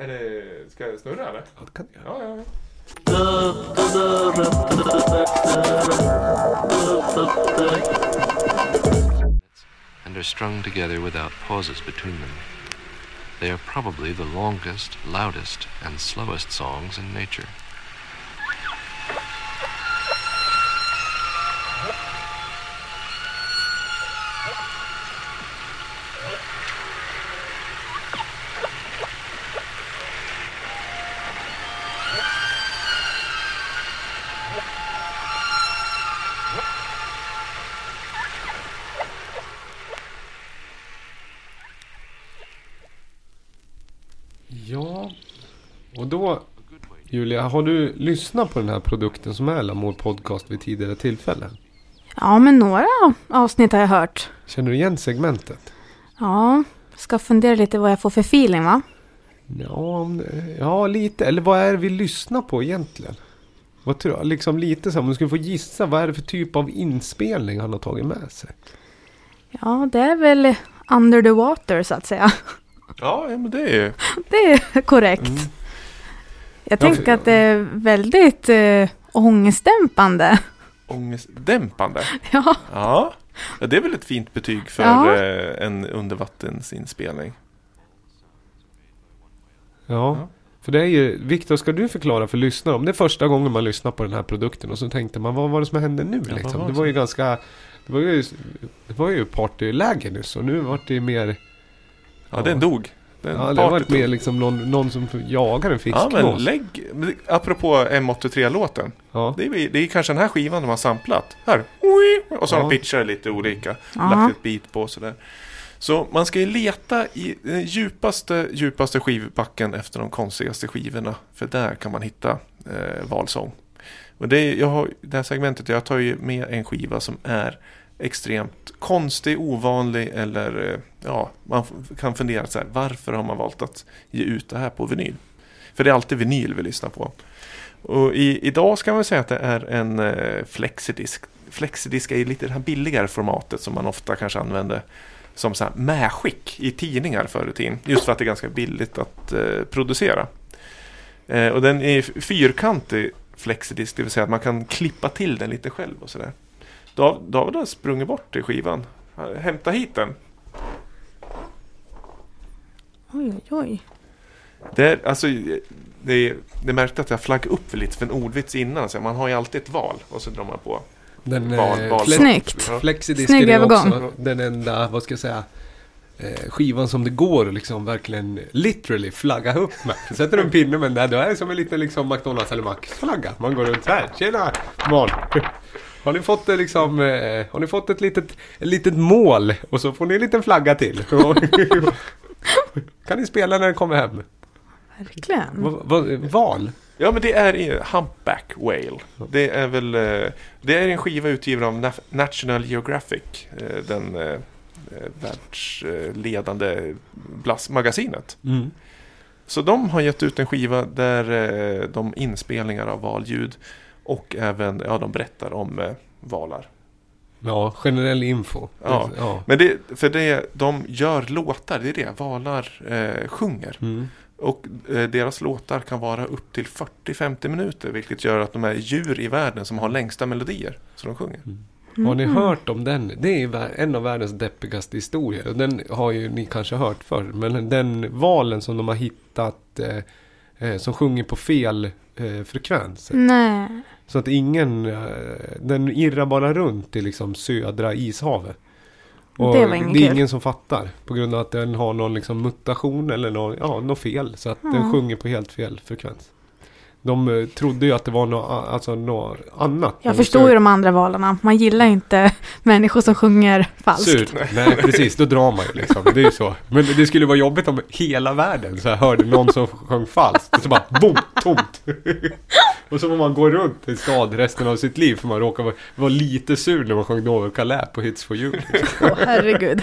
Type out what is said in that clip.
Är det, ska jag snurra eller? Ja, det kan jag. Ja, ja, ja. and are strung together without pauses between them. They are probably the longest, loudest, and slowest songs in nature. Ja, och då Julia, har du lyssnat på den här produkten som är Lamour Podcast vid tidigare tillfällen? Ja, men några avsnitt har jag hört. Känner du igen segmentet? Ja, ska fundera lite vad jag får för feeling va? Ja, ja lite. Eller vad är det vi lyssnar på egentligen? Vad tror jag? Liksom lite så här, om du skulle få gissa, vad är det för typ av inspelning han har tagit med sig? Ja, det är väl under the water så att säga. Ja, ja, men det är ju... Det är korrekt. Mm. Jag Ja, tänker för- att det är väldigt äh, ångestdämpande. ångestdämpande. Ja, Ja. ja, det är väl ett fint betyg för Ja. eh, en undervattensinspelning. Ja, Ja. för det är ju... Viktor, ska du förklara för lyssnare? Om det är första gången man lyssnar på den här produkten och så tänkte man, vad var det som hände nu liksom? var Det det var ju ganska... Det var ju, det var ju partyläge nyss och nu vart det mer... Ja, den dog. Den Ja, det har varit mer liksom någon, någon som jagar en Ja, fiskmås. men lägg... Apropå M83-låten. Ja. Det är, det är kanske den här skivan de har samplat. Här. Och så har de Ja. pitchat lite olika. Aha. Lagt ett beat på och sådär. Så man ska ju leta i den djupaste, djupaste skivbacken efter de konstigaste skivorna. För där kan man hitta eh, valsång. Och det, jag har, det här segmentet, jag tar ju med en skiva som är extremt konstig, ovanlig eller eh, ja, man kan fundera så här, varför har man valt att ge ut det här på vinyl? För det är alltid vinyl vi lyssnar på. Och i, idag ska man säga att det är en eh, flexidisk. Flexidisk är lite det här billigare formatet som man ofta kanske använder som så här medskick i tidningar förr i tiden. Just för att det är ganska billigt att eh, producera. Eh, och den är fyrkantig flexidisk, det vill säga att man kan klippa till den lite själv och sådär. Dav, David har sprungit bort till skivan. Hämta hit den. oj, oj, oj. Det, är, alltså, det, det märkte att jag flaggade upp för lite för en ordvits innan. Så man har ju alltid ett val och så drar man på. Den, Val- eh, val- flex- Snyggt. Flexidisken Snygg är också den enda, vad ska jag säga, eh, skivan som det går liksom verkligen literally flagga upp med. Sätter du en pinne med den där, då är det som en liten liksom McDonalds eller Max-flagga. Man går runt så här, tjena barn! Har ni fått liksom, eh, har ni fått ett litet, ett litet mål och så får ni en liten flagga till. kan ni spela när den kommer hem? Verkligen. Va, va, val? Ja men det är Humpback Whale. Det är väl eh, Det är en skiva utgiven av Na- National Geographic. eh, Den världsledande blassmagasinet. Mm. Så de har gett ut en skiva där de inspelningar av valljud och även, ja de berättar om eh, valar. Ja, generell info. Ja. ja. Men det, för det, de gör låtar, det är det, valar eh, sjunger. Mm. Och eh, deras låtar kan vara upp till 40-50 minuter, vilket gör att de är djur i världen som har längsta melodier som de sjunger. Har ni Mm. hört om den? Det är en av världens deppigaste historier. Och den har ju ni kanske hört förr. Men den valen som de har hittat eh, eh, som sjunger på fel eh, frekvenser. Nej. Så att ingen, eh, den irrar bara runt i liksom södra ishavet. Och Det var ingen det är ingen som fattar. På grund av att den har någon liksom mutation eller någon, ja, något fel. Så att den Ja. sjunger på helt fel frekvens. De eh, trodde ju att det var något, alltså något annat. Jag förstår ju de andra valarna. Man gillar inte människor som sjunger falskt. Surt. Nej, precis. Då drar man ju liksom. Det är ju så. Men det skulle vara jobbigt om hela världen så här hörde någon som sjöng falskt. Och så bara boom, tomt. Och så får man gå runt i stad resten av sitt liv. För man råkar vara, vara lite sur när man sjöng Novel Calais på Hits for You. Åh herregud.